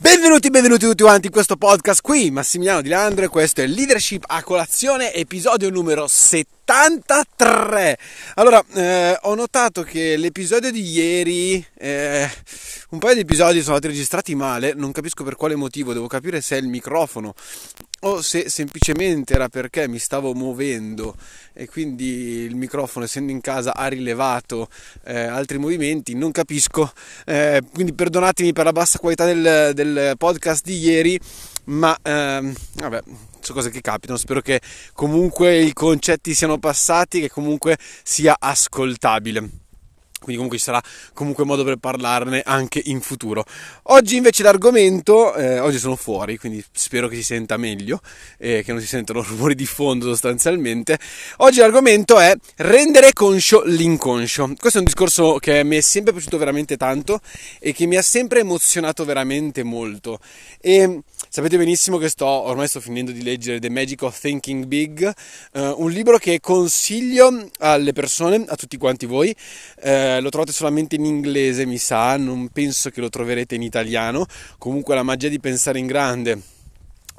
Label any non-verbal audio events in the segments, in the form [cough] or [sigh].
Benvenuti, benvenuti tutti quanti in questo podcast qui, Massimiliano Di Landro e questo è Leadership a colazione, episodio numero 73. Allora, eh, ho notato che l'episodio di ieri, eh, un paio di episodi sono stati registrati male, non capisco per quale motivo, devo capire se è il microfono o se semplicemente era perché mi stavo muovendo e quindi il microfono essendo in casa ha rilevato eh, altri movimenti, non capisco, eh, quindi perdonatemi per la bassa qualità del, del podcast di ieri, ma ehm, vabbè, sono cose che capitano, spero che comunque i concetti siano passati, che comunque sia ascoltabile quindi comunque ci sarà comunque modo per parlarne anche in futuro. Oggi invece l'argomento, eh, oggi sono fuori, quindi spero che si senta meglio, eh, che non si sentano [laughs] rumori di fondo sostanzialmente. Oggi l'argomento è rendere conscio l'inconscio. Questo è un discorso che mi è sempre piaciuto veramente tanto e che mi ha sempre emozionato veramente molto. E sapete benissimo che sto, ormai sto finendo di leggere The Magic of Thinking Big, eh, un libro che consiglio alle persone, a tutti quanti voi. Eh, eh, lo trovate solamente in inglese, mi sa, non penso che lo troverete in italiano. Comunque la magia di pensare in grande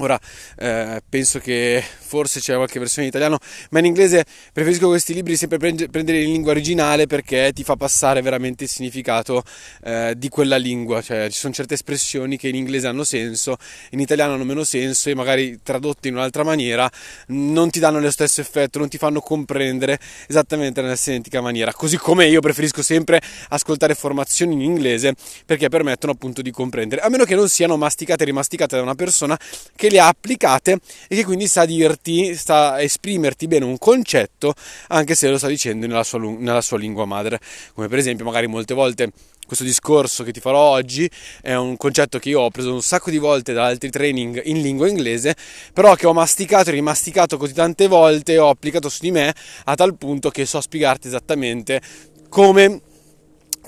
Ora eh, penso che forse c'è qualche versione in italiano, ma in inglese preferisco questi libri sempre prendere in lingua originale perché ti fa passare veramente il significato eh, di quella lingua. Cioè, ci sono certe espressioni che in inglese hanno senso, in italiano hanno meno senso e magari tradotte in un'altra maniera non ti danno lo stesso effetto, non ti fanno comprendere esattamente nella stessa identica maniera. Così come io preferisco sempre ascoltare formazioni in inglese perché permettono appunto di comprendere, a meno che non siano masticate e rimasticate da una persona che le ha applicate e che quindi sa dirti, sta esprimerti bene un concetto anche se lo sta dicendo nella sua, nella sua lingua madre. Come per esempio magari molte volte questo discorso che ti farò oggi è un concetto che io ho preso un sacco di volte da altri training in lingua inglese, però che ho masticato e rimasticato così tante volte e ho applicato su di me a tal punto che so spiegarti esattamente come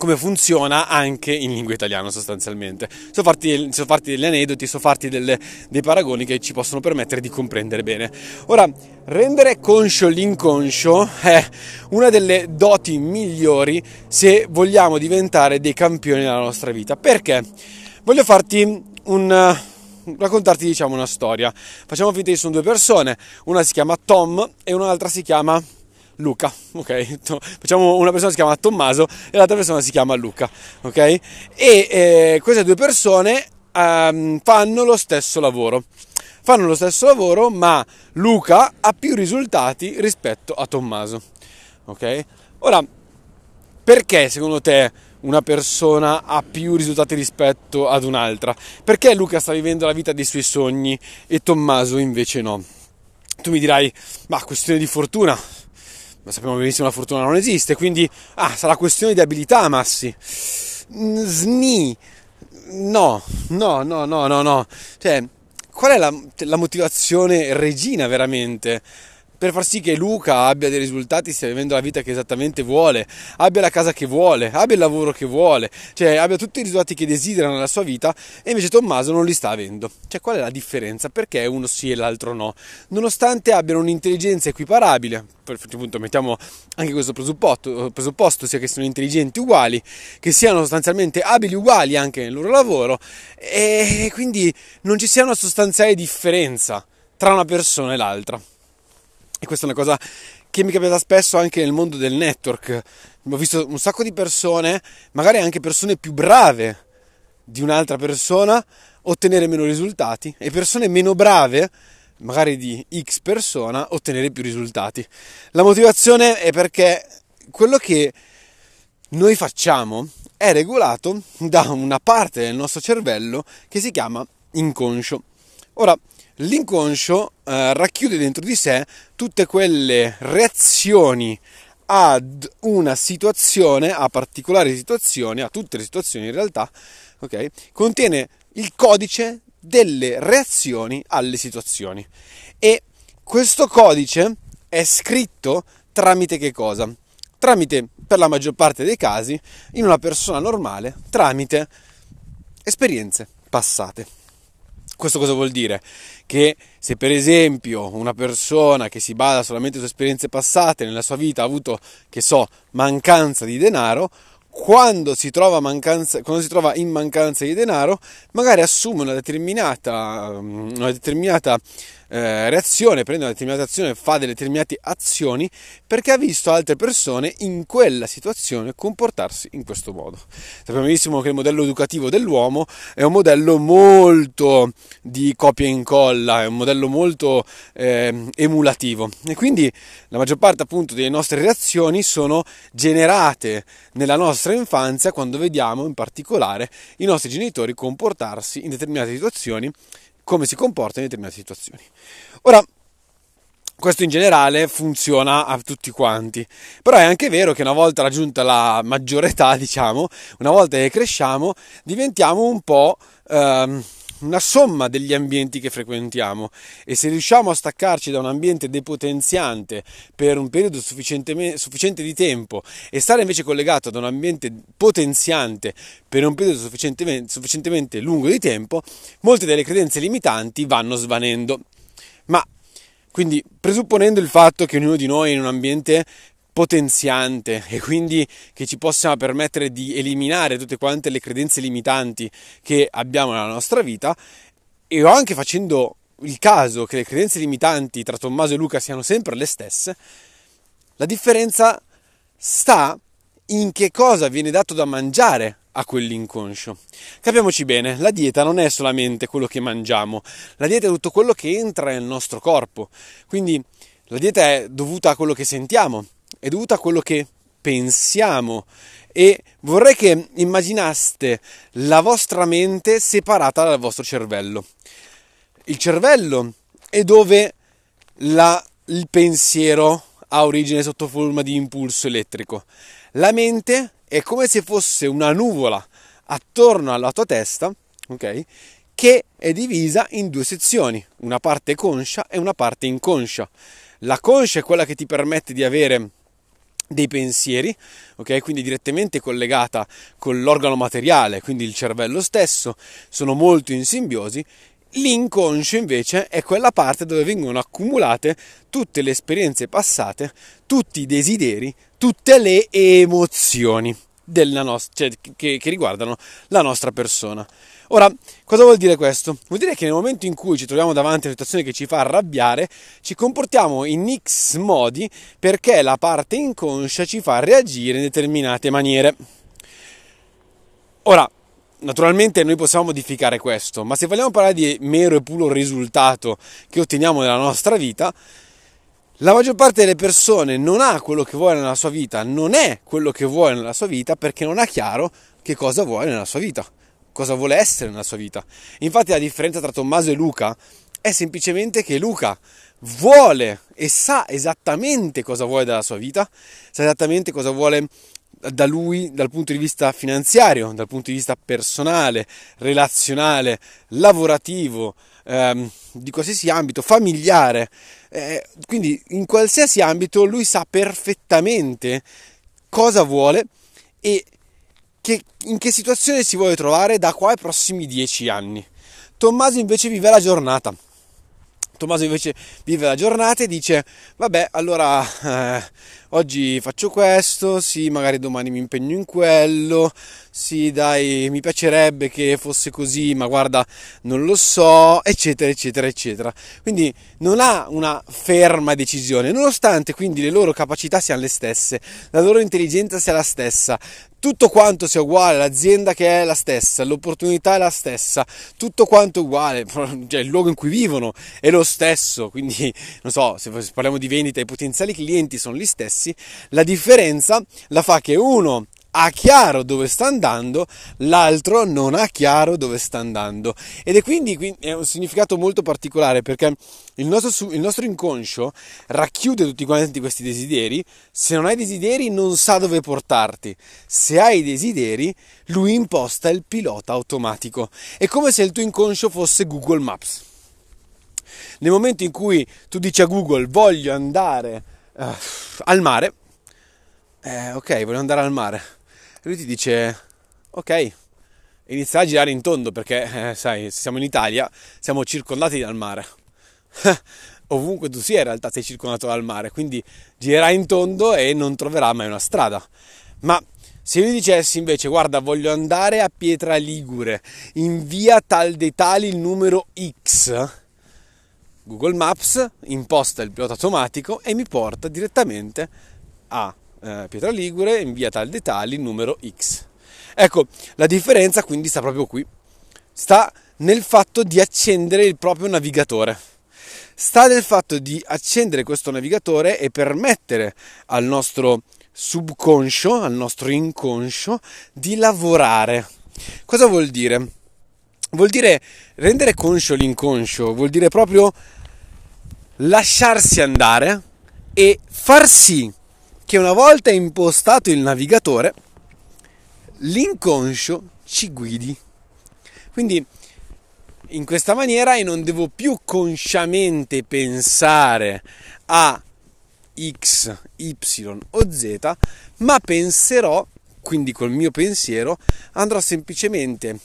come funziona anche in lingua italiana sostanzialmente. So farti, so farti degli aneddoti, so farti delle, dei paragoni che ci possono permettere di comprendere bene. Ora, rendere conscio l'inconscio è una delle doti migliori se vogliamo diventare dei campioni nella nostra vita. Perché? Voglio farti un raccontarti diciamo una storia. Facciamo finta che sono due persone, una si chiama Tom e un'altra si chiama Luca, ok? [laughs] Facciamo una persona si chiama Tommaso e l'altra persona si chiama Luca, ok? E eh, queste due persone um, fanno lo stesso lavoro. Fanno lo stesso lavoro, ma Luca ha più risultati rispetto a Tommaso, ok? Ora, perché secondo te una persona ha più risultati rispetto ad un'altra? Perché Luca sta vivendo la vita dei suoi sogni e Tommaso invece no? Tu mi dirai, ma questione di fortuna, ma sappiamo benissimo che la fortuna non esiste, quindi ah, sarà questione di abilità, Massi. Sni. No, no, no, no, no, no. Cioè, qual è la, la motivazione regina veramente? Per far sì che Luca abbia dei risultati, stia vivendo la vita che esattamente vuole, abbia la casa che vuole, abbia il lavoro che vuole, cioè abbia tutti i risultati che desidera nella sua vita e invece Tommaso non li sta avendo. Cioè qual è la differenza? Perché uno sì e l'altro no? Nonostante abbiano un'intelligenza equiparabile, per appunto mettiamo anche questo presupposto, presupposto sia che siano intelligenti uguali, che siano sostanzialmente abili uguali anche nel loro lavoro e quindi non ci sia una sostanziale differenza tra una persona e l'altra. E questa è una cosa che mi capita spesso anche nel mondo del network. Ho visto un sacco di persone, magari anche persone più brave di un'altra persona, ottenere meno risultati e persone meno brave, magari di X persona, ottenere più risultati. La motivazione è perché quello che noi facciamo è regolato da una parte del nostro cervello che si chiama inconscio. Ora, l'inconscio eh, racchiude dentro di sé tutte quelle reazioni ad una situazione, a particolari situazioni, a tutte le situazioni in realtà, ok? Contiene il codice delle reazioni alle situazioni. E questo codice è scritto tramite che cosa? Tramite, per la maggior parte dei casi, in una persona normale, tramite esperienze passate. Questo cosa vuol dire? Che se per esempio una persona che si basa solamente su esperienze passate nella sua vita ha avuto, che so, mancanza di denaro, quando si, mancanza, quando si trova in mancanza di denaro, magari assume una determinata, una determinata eh, reazione, prende una determinata azione, fa delle determinate azioni perché ha visto altre persone in quella situazione comportarsi in questo modo. Sappiamo benissimo che il modello educativo dell'uomo è un modello molto di copia e incolla, è un modello molto eh, emulativo e quindi la maggior parte appunto delle nostre reazioni sono generate nella nostra infanzia quando vediamo in particolare i nostri genitori comportarsi in determinate situazioni come si comporta in determinate situazioni. Ora, questo in generale funziona a tutti quanti, però è anche vero che una volta raggiunta la maggiore età, [laughs] diciamo, una volta che cresciamo, diventiamo un po' ehm, una somma degli ambienti che frequentiamo e se riusciamo a staccarci da un ambiente depotenziante per un periodo sufficiente di tempo e stare invece collegato ad un ambiente potenziante per un periodo sufficientemente, sufficientemente lungo di tempo, molte delle credenze limitanti vanno svanendo. Ma quindi presupponendo il fatto che ognuno di noi in un ambiente potenziante e quindi che ci possa permettere di eliminare tutte quante le credenze limitanti che abbiamo nella nostra vita e anche facendo il caso che le credenze limitanti tra Tommaso e Luca siano sempre le stesse, la differenza sta in che cosa viene dato da mangiare a quell'inconscio. Capiamoci bene, la dieta non è solamente quello che mangiamo, la dieta è tutto quello che entra nel nostro corpo. Quindi la dieta è dovuta a quello che sentiamo, è dovuta a quello che pensiamo e vorrei che immaginaste la vostra mente separata dal vostro cervello. Il cervello è dove la, il pensiero ha origine sotto forma di impulso elettrico. La mente è come se fosse una nuvola attorno alla tua testa, ok? Che è divisa in due sezioni, una parte conscia e una parte inconscia. La conscia è quella che ti permette di avere dei pensieri, ok? Quindi direttamente collegata con l'organo materiale, quindi il cervello stesso, sono molto in simbiosi. L'inconscio invece è quella parte dove vengono accumulate tutte le esperienze passate, tutti i desideri, tutte le emozioni nost- cioè, che, che riguardano la nostra persona. Ora, cosa vuol dire questo? Vuol dire che nel momento in cui ci troviamo davanti a una situazione che ci fa arrabbiare, ci comportiamo in X modi perché la parte inconscia ci fa reagire in determinate maniere. Ora, naturalmente noi possiamo modificare questo, ma se vogliamo parlare di mero e puro risultato che otteniamo nella nostra vita, la maggior parte delle persone non ha quello che vuole nella sua vita, non è quello che vuole nella sua vita perché non ha chiaro che cosa vuole nella sua vita cosa vuole essere nella sua vita. Infatti la differenza tra Tommaso e Luca è semplicemente che Luca vuole e sa esattamente cosa vuole dalla sua vita, sa esattamente cosa vuole da lui dal punto di vista finanziario, dal punto di vista personale, relazionale, lavorativo, ehm, di qualsiasi ambito, familiare. Eh, quindi in qualsiasi ambito lui sa perfettamente cosa vuole e che, in che situazione si vuole trovare da qua ai prossimi dieci anni. Tommaso invece vive la giornata. Tommaso invece vive la giornata e dice, vabbè, allora eh, oggi faccio questo, sì, magari domani mi impegno in quello, sì, dai, mi piacerebbe che fosse così, ma guarda, non lo so, eccetera, eccetera, eccetera. Quindi non ha una ferma decisione, nonostante quindi le loro capacità siano le stesse, la loro intelligenza sia la stessa, tutto quanto sia uguale, l'azienda che è la stessa, l'opportunità è la stessa, tutto quanto uguale, [laughs] cioè il luogo in cui vivono è lo stesso, quindi non so, se parliamo di vendita, i potenziali clienti sono gli stessi, la differenza la fa che uno ha chiaro dove sta andando, l'altro non ha chiaro dove sta andando. Ed è quindi è un significato molto particolare perché il nostro, il nostro, inconscio racchiude tutti quanti questi desideri. Se non hai desideri, non sa dove portarti. Se hai desideri, lui imposta il pilota automatico. È come se il tuo inconscio fosse Google Maps. Nel momento in cui tu dici a Google voglio andare uh, al mare, eh, ok, voglio andare al mare lui ti dice, ok, inizia a girare in tondo perché, eh, sai, siamo in Italia, siamo circondati dal mare. [laughs] Ovunque tu sia in realtà sei circondato dal mare, quindi girerà in tondo e non troverà mai una strada. Ma Se io dicessi invece, guarda, voglio andare a Pietra Ligure, in via tal dei tali il numero X, Google Maps imposta il pilota automatico e mi porta direttamente a eh, Pietra Ligure, in via tal dei numero X. Ecco, la differenza quindi sta proprio qui. Sta nel fatto di accendere il proprio navigatore. Sta nel fatto di accendere questo navigatore e permettere al nostro subconscio, al nostro inconscio, di lavorare. Cosa vuol dire? Vuol dire rendere conscio l'inconscio, vuol dire proprio lasciarsi andare e far sì che una volta impostato il navigatore, l'inconscio ci guidi. Quindi in questa maniera io non devo più consciamente pensare a X, Y o Z, ma penserò, quindi col mio pensiero, andrò semplicemente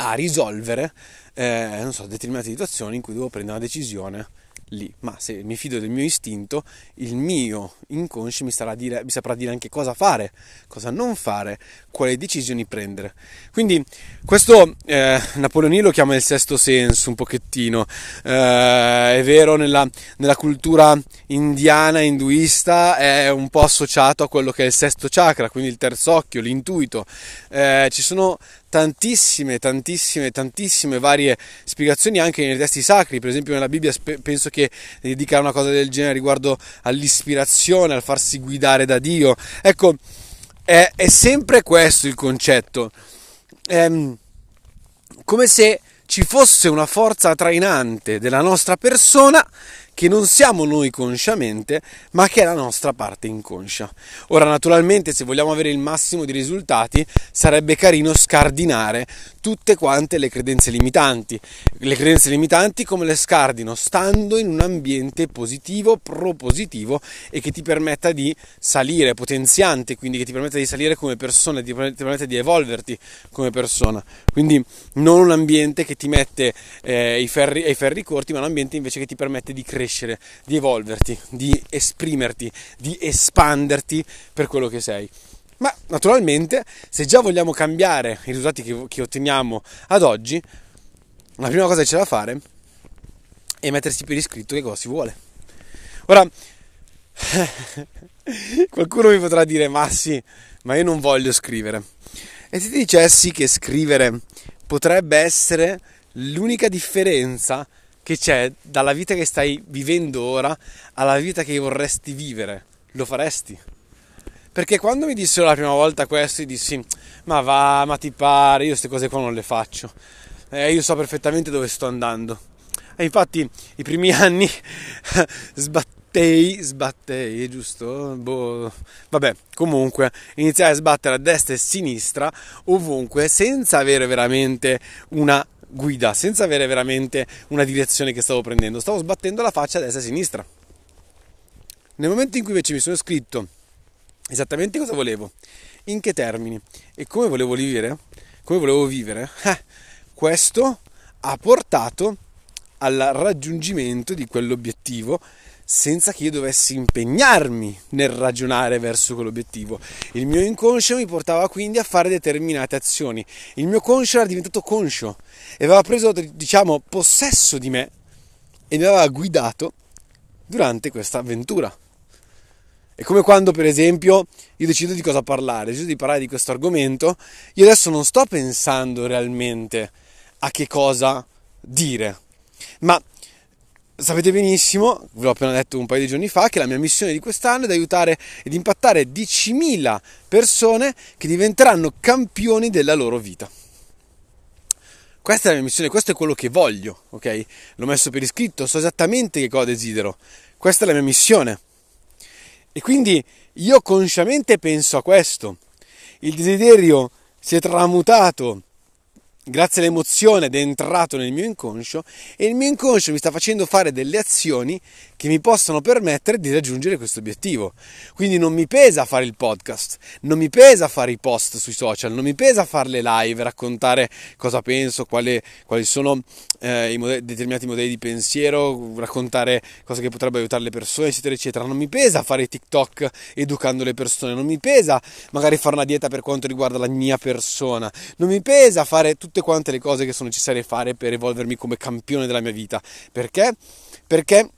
a risolvere, eh, so, determinate situazioni in cui devo prendere una decisione lì, ma se mi fido del mio istinto, il mio inconscio mi, dire, mi, saprà dire anche cosa fare, cosa non fare, quali decisioni prendere. Quindi questo eh, Napoleoni lo chiama il sesto senso un pochettino, eh, è vero nella, nella, cultura indiana, induista, è un po' associato a quello che è il sesto chakra, quindi il terzo occhio, l'intuito. Eh, ci sono tantissime, tantissime, tantissime varie spiegazioni anche nei testi sacri, per esempio nella Bibbia penso che dica una cosa del genere riguardo all'ispirazione, al farsi guidare da Dio. Ecco, è, è sempre questo il concetto. È ehm, come se ci fosse una forza trainante della nostra persona che non siamo noi consciamente, ma che è la nostra parte inconscia. Ora, naturalmente, se vogliamo avere il massimo di risultati, sarebbe carino scardinare tutte quante le credenze limitanti. Le credenze limitanti come le scardino? Stando in un ambiente positivo, propositivo e che ti permetta di salire, potenziante, quindi che ti permetta di salire come persona, ti permetta di evolverti come persona. Quindi non un ambiente che ti mette eh, i, ferri, i ferri corti, ma un ambiente invece che ti permette di crescere crescere, di evolverti, di esprimerti, di espanderti per quello che sei. Ma naturalmente, se già vogliamo cambiare i risultati che, che otteniamo ad oggi, la prima cosa che c'è da fare è mettersi per iscritto che cosa si vuole. Ora, [laughs] qualcuno mi potrà dire, ma sì, ma io non voglio scrivere. E se ti dicessi che scrivere potrebbe essere l'unica differenza che c'è dalla vita che stai vivendo ora alla vita che vorresti vivere, lo faresti? Perché quando mi dissero la prima volta questo, dissi, ma va, ma ti pare, io queste cose qua non le faccio. Eh, io so perfettamente dove sto andando. E infatti i primi [laughs] anni sbattei, sbattei, è giusto? Boh. Vabbè, comunque iniziai a sbattere a destra e a sinistra ovunque senza avere veramente una guida, senza avere veramente una direzione che stavo prendendo. Stavo sbattendo la faccia a destra e a sinistra. Nel momento in cui invece mi sono scritto esattamente cosa volevo, in che termini e come volevo vivere, come volevo vivere, eh, questo ha portato al raggiungimento di quell'obiettivo senza che io dovessi impegnarmi nel ragionare verso quell'obiettivo. Il mio inconscio mi portava quindi a fare determinate azioni. Il mio conscio era diventato conscio e aveva preso, diciamo, possesso di me e mi aveva guidato durante questa avventura. È come quando, per esempio, io decido di cosa parlare, decido di parlare di questo argomento, io adesso non sto pensando realmente a che cosa dire, ma Sapete benissimo, ve l'ho appena detto un paio di giorni fa, che la mia missione di quest'anno è di aiutare ed impattare 10.000 persone che diventeranno campioni della loro vita. Questa è la mia missione, questo è quello che voglio, ok? L'ho messo per iscritto, so esattamente che cosa desidero. Questa è la mia missione. E quindi io consciamente penso a questo. Il desiderio si è tramutato grazie all'emozione ed è entrato nel mio inconscio e il mio inconscio mi sta facendo fare delle azioni che mi possano permettere di raggiungere questo obiettivo. Quindi non mi pesa fare il podcast, non mi pesa fare i post sui social, non mi pesa fare le live, raccontare cosa penso, quali, quali sono eh, i modelli, determinati modelli di pensiero, raccontare cose che potrebbero aiutare le persone, eccetera, eccetera. Non mi pesa fare TikTok educando le persone, non mi pesa magari fare una dieta per quanto riguarda la mia persona, non mi pesa fare tutte quante le cose che sono necessarie fare per evolvermi come campione della mia vita. Perché? Perché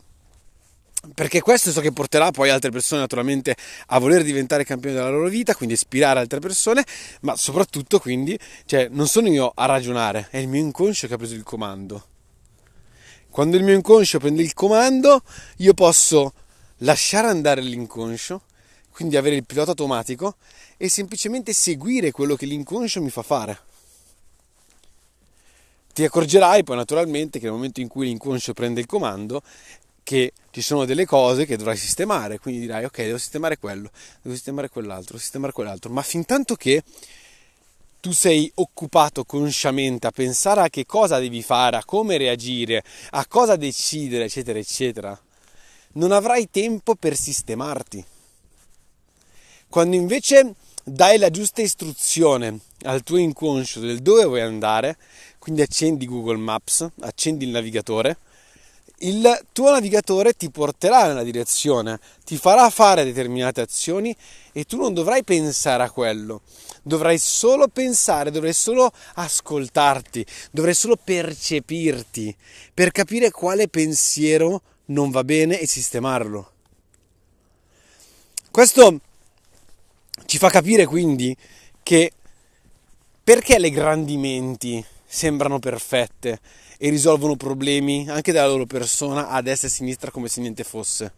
perché questo so che porterà poi altre persone naturalmente a voler diventare campioni della loro vita, quindi ispirare altre persone, ma soprattutto quindi, cioè, non sono io a ragionare, è il mio inconscio che ha preso il comando. Quando il mio inconscio prende il comando, io posso lasciare andare l'inconscio, quindi avere il pilota automatico e semplicemente seguire quello che l'inconscio mi fa fare. Ti accorgerai poi naturalmente che nel momento in cui l'inconscio prende il comando, che ci sono delle cose che dovrai sistemare, quindi dirai ok, devo sistemare quello, devo sistemare quell'altro, devo sistemare quell'altro, ma fin tanto che tu sei occupato consciamente a pensare a che cosa devi fare, a come reagire, a cosa decidere, eccetera, eccetera, non avrai tempo per sistemarti. Quando invece dai la giusta istruzione al tuo inconscio del dove vuoi andare, quindi accendi Google Maps, accendi il navigatore, il tuo navigatore ti porterà nella direzione, ti farà fare determinate azioni e tu non dovrai pensare a quello, dovrai solo pensare, dovrai solo ascoltarti, dovrai solo percepirti per capire quale pensiero non va bene e sistemarlo. Questo ci fa capire quindi che perché le grandi menti sembrano perfette e risolvono problemi anche della loro persona a destra e a sinistra come se niente fosse.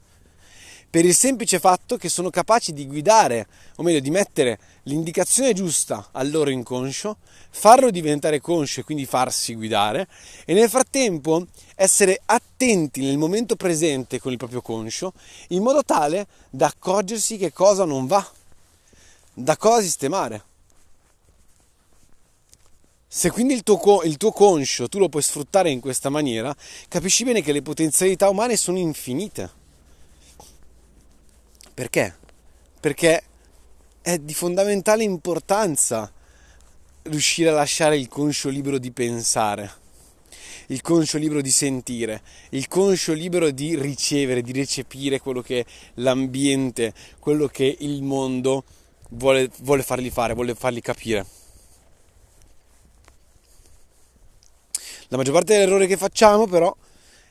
Per il semplice fatto che sono capaci di guidare, o meglio di mettere l'indicazione giusta al loro inconscio, farlo diventare conscio e quindi farsi guidare e nel frattempo essere attenti nel momento presente con il proprio conscio in modo tale da accorgersi che cosa non va, da cosa sistemare. Se quindi il tuo, il tuo, conscio tu lo puoi sfruttare in questa maniera, capisci bene che le potenzialità umane sono infinite. Perché? Perché è di fondamentale importanza riuscire a lasciare il conscio libero di pensare, il conscio libero di sentire, il conscio libero di ricevere, di recepire quello che l'ambiente, quello che il mondo vuole, vuole fargli fare, vuole fargli capire. La maggior parte dell'errore che facciamo però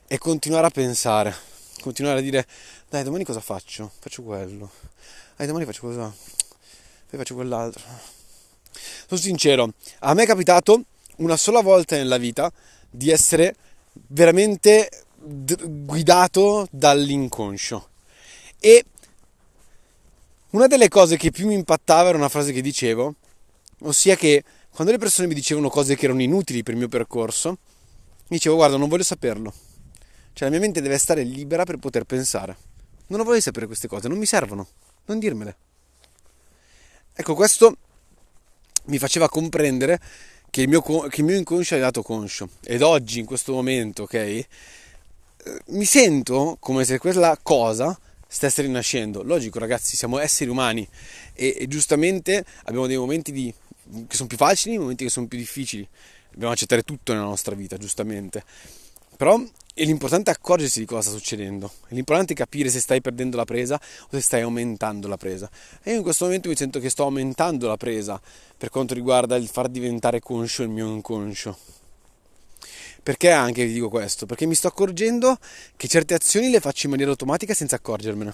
è continuare a pensare, continuare a dire dai domani cosa faccio? Faccio quello, dai domani faccio cosa? Poi faccio quell'altro. Sono sincero, a me è capitato una sola volta nella vita di essere veramente guidato dall'inconscio e una delle cose che più mi impattava era una frase che dicevo, ossia che quando le persone mi dicevano cose che erano inutili per il mio percorso, dicevo guarda non voglio saperlo. Cioè la mia mente deve stare libera per poter pensare. Non di sapere queste cose, non mi servono, non dirmele. Ecco, questo mi faceva comprendere che il mio, che il mio inconscio è dato conscio. Ed oggi, in questo momento, ok, eh, mi sento come se quella cosa stesse rinascendo. Logico, ragazzi, siamo esseri umani e, e giustamente abbiamo dei momenti di, che sono più facili, momenti che sono più difficili dobbiamo accettare tutto nella nostra vita, giustamente. Però l'importante è accorgersi di cosa sta succedendo. L'importante è capire se stai perdendo la presa o se stai aumentando la presa. E io in questo momento mi sento che sto aumentando la presa per quanto riguarda il far diventare conscio il mio inconscio. Perché anche vi dico questo? Perché mi sto accorgendo che certe azioni le faccio in maniera automatica senza accorgermene.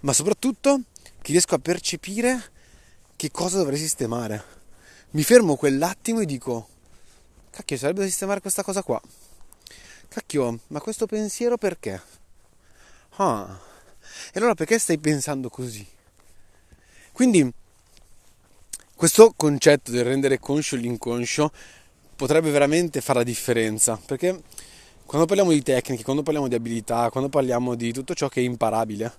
Ma soprattutto che riesco a percepire che cosa dovrei sistemare mi fermo quell'attimo e dico, cacchio, sarebbe da sistemare questa cosa qua. Cacchio, ma questo pensiero perché? Ah, e allora perché stai pensando così? Quindi, questo concetto del rendere conscio l'inconscio potrebbe veramente fare la differenza, perché quando parliamo di tecniche, quando parliamo di abilità, quando parliamo di tutto ciò che è imparabile,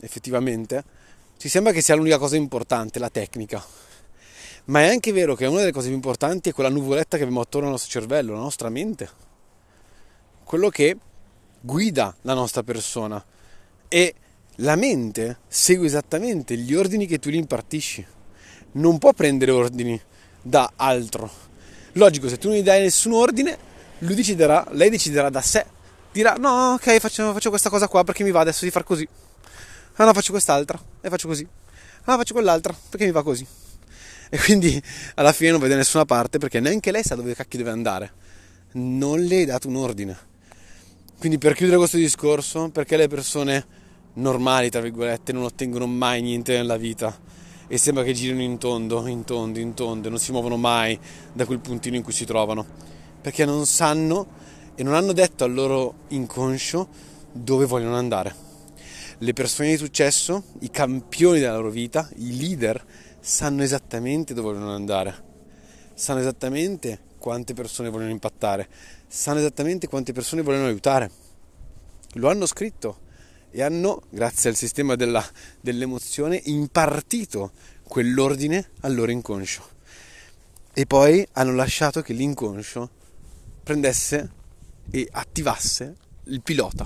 effettivamente, ci sembra che sia l'unica cosa importante, la tecnica ma è anche vero che una delle cose più importanti è quella nuvoletta che abbiamo attorno al nostro cervello, la nostra mente. Quello che guida la nostra persona e la mente segue esattamente gli ordini che tu gli impartisci. Non può prendere ordini da altro. Logico, se tu non gli dai nessun ordine, lui deciderà, lei deciderà da sé. Dirà, no, ok, faccio, faccio questa cosa qua perché mi va adesso di far così. Ah no, faccio quest'altra e faccio così. Ah, faccio quell'altra perché mi va così. E quindi alla fine non vede nessuna parte perché neanche lei sa dove cacchio deve andare. Non le hai dato un ordine. Quindi per chiudere questo discorso, perché le persone normali, tra virgolette, non ottengono mai niente nella vita e sembra che girino in tondo, in tondo, in tondo non si muovono mai da quel puntino in cui si trovano. Perché non sanno e non hanno detto al loro inconscio dove vogliono andare. Le persone di successo, i campioni della loro vita, i leader, sanno esattamente dove vogliono andare, sanno esattamente quante persone vogliono impattare, sanno esattamente quante persone vogliono aiutare. Lo hanno scritto e hanno, grazie al sistema della, dell'emozione, impartito quell'ordine al loro inconscio. E poi hanno lasciato che l'inconscio prendesse e attivasse il pilota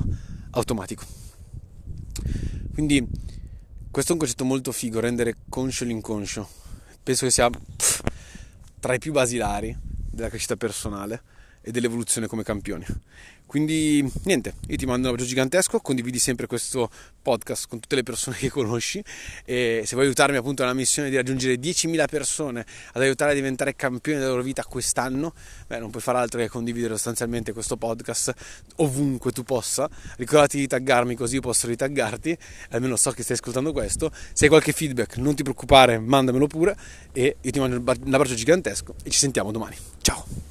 automatico. Quindi questo è un concetto molto figo, rendere conscio l'inconscio. Penso che sia pff, tra i più basilari della crescita personale e dell'evoluzione come campione. Quindi niente, io ti mando un abbraccio gigantesco, condividi sempre questo podcast con tutte le persone che conosci e se vuoi aiutarmi appunto nella missione di raggiungere 10.000 persone ad aiutare a diventare campioni della loro vita quest'anno, beh non puoi fare altro che condividere sostanzialmente questo podcast ovunque tu possa, ricordati di taggarmi così io posso ritaggarti, almeno so che stai ascoltando questo, se hai qualche feedback non ti preoccupare, mandamelo pure e io ti mando un abbraccio gigantesco e ci sentiamo domani, ciao!